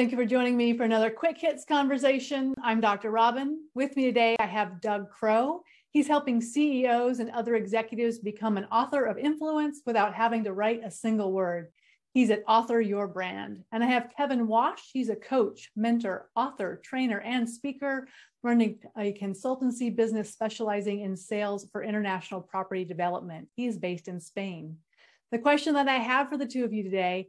Thank you for joining me for another quick hits conversation. I'm Dr. Robin. With me today, I have Doug Crowe. He's helping CEOs and other executives become an author of influence without having to write a single word. He's at Author Your Brand. And I have Kevin Wash. He's a coach, mentor, author, trainer, and speaker, running a consultancy business specializing in sales for international property development. He's based in Spain. The question that I have for the two of you today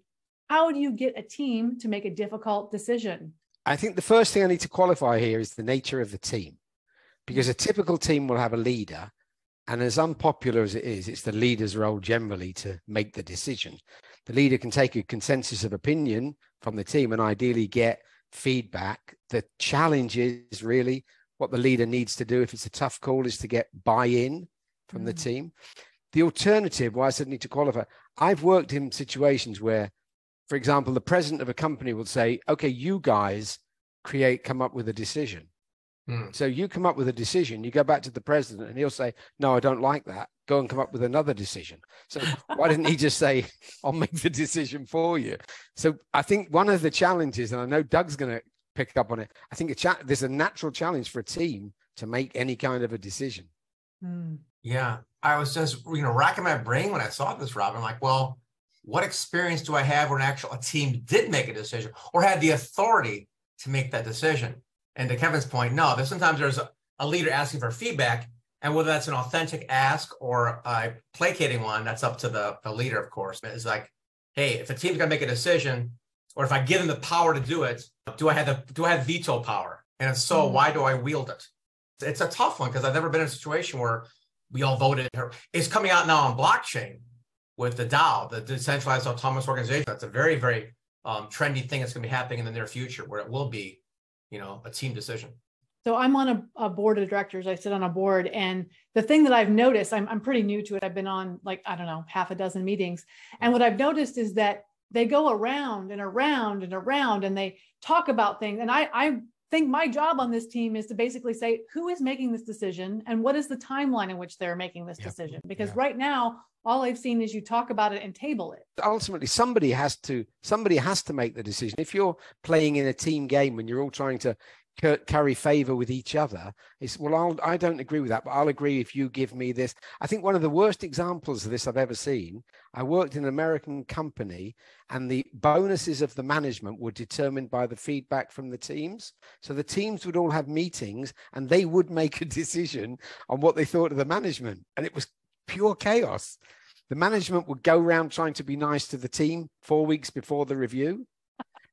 how do you get a team to make a difficult decision? I think the first thing I need to qualify here is the nature of the team, because a typical team will have a leader. And as unpopular as it is, it's the leader's role generally to make the decision. The leader can take a consensus of opinion from the team and ideally get feedback. The challenge is really what the leader needs to do if it's a tough call is to get buy-in from mm. the team. The alternative, why I said need to qualify, I've worked in situations where for example, the president of a company will say, okay, you guys create, come up with a decision. Hmm. So you come up with a decision, you go back to the president and he'll say, no, I don't like that. Go and come up with another decision. So why didn't he just say, I'll make the decision for you? So I think one of the challenges, and I know Doug's going to pick up on it, I think a cha- there's a natural challenge for a team to make any kind of a decision. Hmm. Yeah. I was just, you know, racking my brain when I saw this, Robin. Like, well, what experience do I have when actual a team did make a decision or had the authority to make that decision? And to Kevin's point, no, there's sometimes there's a, a leader asking for feedback, and whether that's an authentic ask or a placating one, that's up to the, the leader, of course. It's like, hey, if a team's gonna make a decision, or if I give them the power to do it, do I have the do I have veto power? And if so, mm-hmm. why do I wield it? It's a tough one because I've never been in a situation where we all voted. It's coming out now on blockchain with the DAO, the decentralized autonomous organization. That's a very, very um, trendy thing that's going to be happening in the near future, where it will be, you know, a team decision. So I'm on a, a, board of directors. I sit on a board, and the thing that I've noticed, I'm I'm pretty new to it. I've been on like I don't know half a dozen meetings, and what I've noticed is that they go around and around and around, and they talk about things. And I I think my job on this team is to basically say who is making this decision and what is the timeline in which they're making this decision. Because right now all I've seen is you talk about it and table it. Ultimately, somebody has to somebody has to make the decision. If you're playing in a team game and you're all trying to carry favor with each other, it's well, I'll, I don't agree with that, but I'll agree if you give me this. I think one of the worst examples of this I've ever seen. I worked in an American company, and the bonuses of the management were determined by the feedback from the teams. So the teams would all have meetings, and they would make a decision on what they thought of the management, and it was pure chaos. The management would go around trying to be nice to the team four weeks before the review.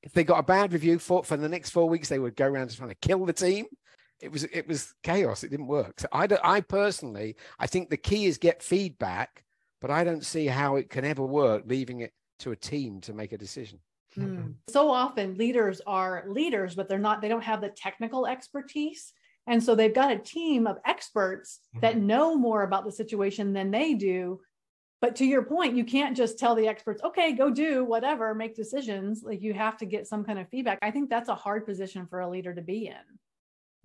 If they got a bad review for, for the next four weeks, they would go around trying to kill the team. It was it was chaos. It didn't work. So I don't, I personally I think the key is get feedback, but I don't see how it can ever work leaving it to a team to make a decision. Hmm. So often leaders are leaders, but they're not. They don't have the technical expertise and so they've got a team of experts mm-hmm. that know more about the situation than they do. But to your point, you can't just tell the experts, okay, go do whatever, make decisions. Like you have to get some kind of feedback. I think that's a hard position for a leader to be in.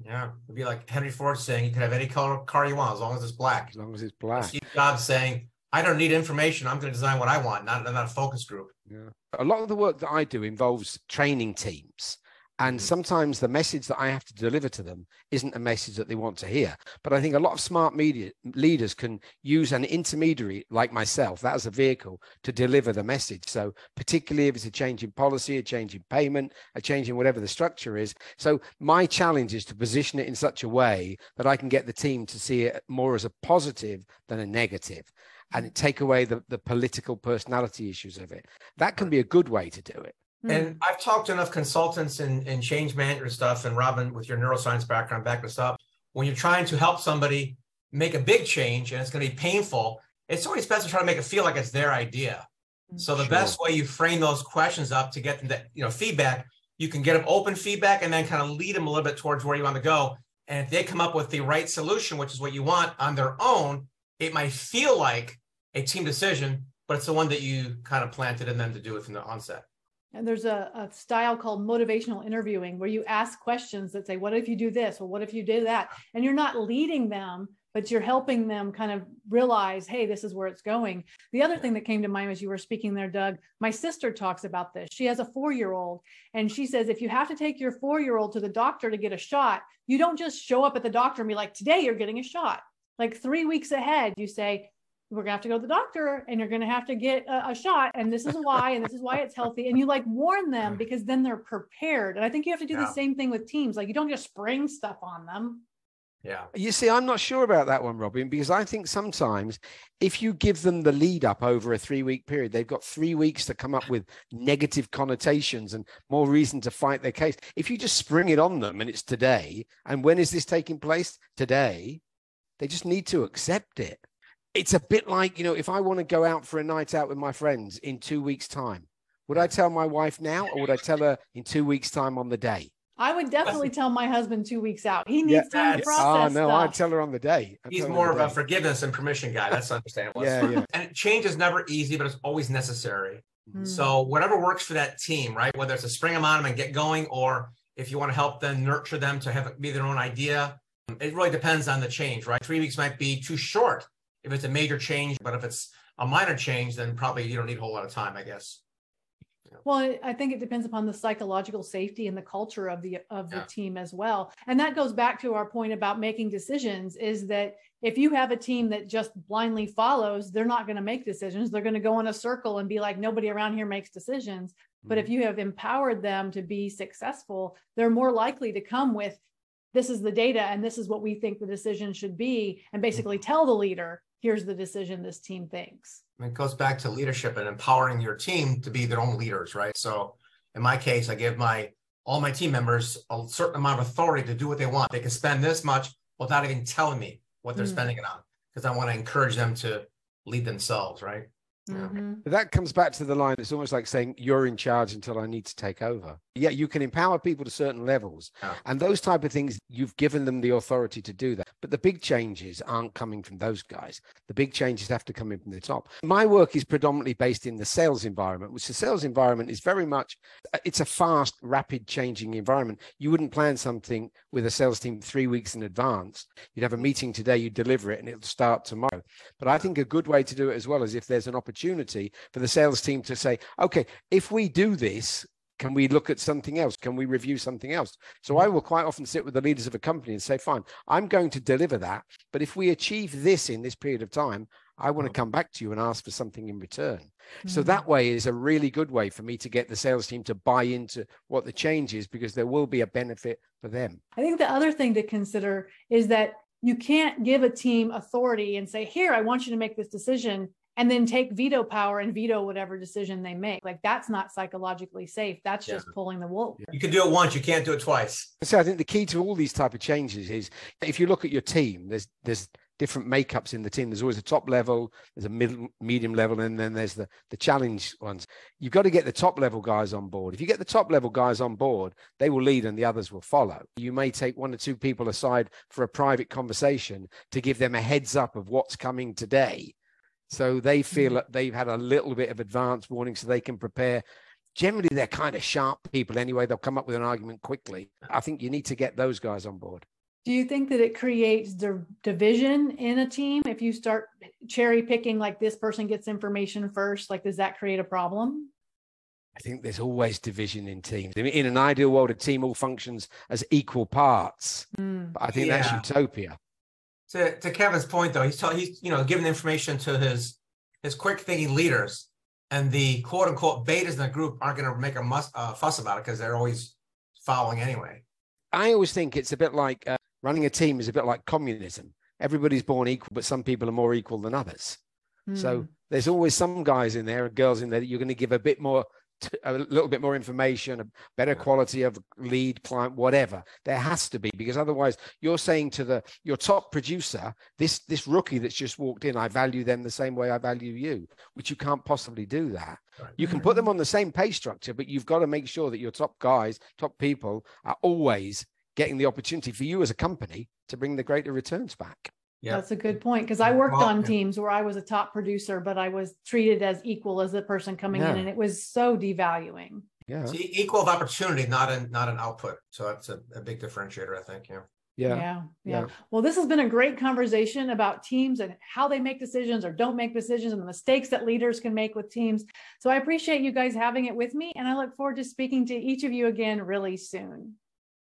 Yeah, it'd be like Henry Ford saying you can have any color car you want as long as it's black. As long as it's black. Steve Jobs saying, I don't need information. I'm going to design what I want, not, not a focus group. Yeah. A lot of the work that I do involves training teams. And sometimes the message that I have to deliver to them isn't a message that they want to hear. But I think a lot of smart media leaders can use an intermediary like myself, that as a vehicle to deliver the message. So, particularly if it's a change in policy, a change in payment, a change in whatever the structure is. So, my challenge is to position it in such a way that I can get the team to see it more as a positive than a negative and take away the, the political personality issues of it. That can be a good way to do it. And hmm. I've talked to enough consultants and, and change management stuff, and Robin, with your neuroscience background, back this up. When you're trying to help somebody make a big change and it's going to be painful, it's always best to try to make it feel like it's their idea. Hmm. So the sure. best way you frame those questions up to get them that you know feedback, you can get them open feedback and then kind of lead them a little bit towards where you want to go. And if they come up with the right solution, which is what you want on their own, it might feel like a team decision, but it's the one that you kind of planted in them to do it from the onset. And there's a, a, style called motivational interviewing where you ask questions that say, What if you do this? Or what if you do that? And you're not leading them, but you're helping them kind of realize, hey, this is where it's going. The other thing that came to mind as you were speaking there, Doug, my sister talks about this. She has a four year old, and she says if you have to take your four year old to the doctor to get a shot, you don't just show up at the doctor and be like, today you're getting a shot. Like three weeks ahead, you say, we're gonna have to go to the doctor and you're gonna have to get a, a, shot and this is why and this is why it's healthy and you like warn them mm. because then they're prepared and i think you have to do yeah. the same thing with teams like you don't just spring stuff on them yeah. You see, I'm not sure about that one, Robin, because I think sometimes if you give them the lead up over a three week period, they've got three weeks to come up with negative connotations and more reason to fight their case. If you just spring it on them and it's today, and when is this taking place? Today, they just need to accept it. It's a bit like, you know, if I want to go out for a night out with my friends in two weeks' time, would I tell my wife now or would I tell her in two weeks' time on the day? I would definitely tell my husband two weeks out. He needs yeah. time to process. Oh no, stuff. I'd tell her on the day. I'd He's more of day. a forgiveness and permission guy. That's understandable. yeah, yeah. And change is never easy, but it's always necessary. Mm. So whatever works for that team, right? Whether it's to spring them on them and get going, or if you want to help them nurture them to have be their own idea, it really depends on the change, right? Three weeks might be too short if it's a major change, but if it's a minor change, then probably you don't need a whole lot of time, I guess. Well, I think it depends upon the psychological safety and the culture of the of the yeah. team as well. And that goes back to our point about making decisions is that if you have a team that just blindly follows, they're not going to make decisions. They're going to go in a circle and be like nobody around here makes decisions. Mm-hmm. But if mm-hmm. you have empowered them to be successful, they're more likely to come with this is the data and this is what we think the decision should be and basically mm-hmm. tell the leader here's the decision this team thinks. it goes back to leadership and empowering your team to be their own leaders, right? So in my case, I give my all my team members a certain amount of authority to do what they want. They can spend this much without even telling me what they're mm. spending it on because I want to encourage them to lead themselves, right? Mm-hmm. That comes back to the line. It's almost like saying you're in charge until I need to take over. Yeah, you can empower people to certain levels, yeah. and those type of things. You've given them the authority to do that. But the big changes aren't coming from those guys. The big changes have to come in from the top. My work is predominantly based in the sales environment, which the sales environment is very much. Uh, it's a fast, rapid changing environment. You wouldn't plan something with a sales team three weeks in advance. You'd have a meeting today, you'd deliver it, and it'll start tomorrow. But I think a good way to do it as well is if there's an opportunity for the sales team to say, okay, if we do this, can we look at something else? Can we review something else? So I will quite often sit with the leaders of a company and say, fine, I'm going to deliver that. But if we achieve this in this period of time, I want to come back to you and ask for something in return. Mm-hmm. So that way is a really good way for me to get the sales team to buy into what the change is because there will be a benefit for them. I think the other thing to consider is that you can't give a team authority and say, here, I want you to make this decision and then take veto power and veto whatever decision they make. Like that's not psychologically safe. That's yeah. just pulling the wool. You can do it once, you can't do it twice. So I think the key to all these type of changes is if you look at your team, there's there's different makeups in the team. There's always a top level, there's a middle, medium level, and then there's the the challenge ones. You've got to get the top level guys on board. If you get the top level guys on board, they will lead and the others will follow. You may take one or two people aside for a private conversation to give them a heads up of what's coming today so they feel mm-hmm. that they've had a little bit of advance warning so they can prepare. Generally, they're kind of sharp people anyway. They'll come up with an argument quickly. I think you need to get those guys on board. Do you think that it creates the division in a team if you start cherry picking, like this person gets information first? Like, does that create a problem? I think there's always division in teams. In an ideal world, a team all functions as equal parts. Mm. But I think yeah. that's utopia to, to Kevin's point, though, he's ta- he's you know giving information to his his quick thinking leaders, and the quote unquote betas in the group aren't going to make a muss, uh, fuss about it because they're always following anyway. I always think it's a bit like uh, running a team is a bit like communism. Everybody's born equal, but some people are more equal than others. Mm. So hmm. there's always some guys in there and girls in there that you're going to give a bit more a little bit more information, a better quality of lead client, whatever. There has to be because otherwise you're saying to the your top producer, this this rookie that's just walked in, I value them the same way I value you, which you can't possibly do that. Right. You can put them on the same pay structure, but you've got to make sure that your top guys, top people are always getting the opportunity for you as a company to bring the greater returns back. Yeah. That's a good point because I worked on teams where I was a top producer, but I was treated as equal as the person coming yeah. in, and it was so devaluing. Yeah, equal of opportunity, not an not an output. So that's a, a big differentiator, I think. Yeah. yeah. Yeah. yeah, Well, this has been a great conversation about teams and how they make decisions or don't make decisions, and the mistakes that leaders can make with teams. So I appreciate you guys having it with me, and I look forward to speaking to each of you again really soon.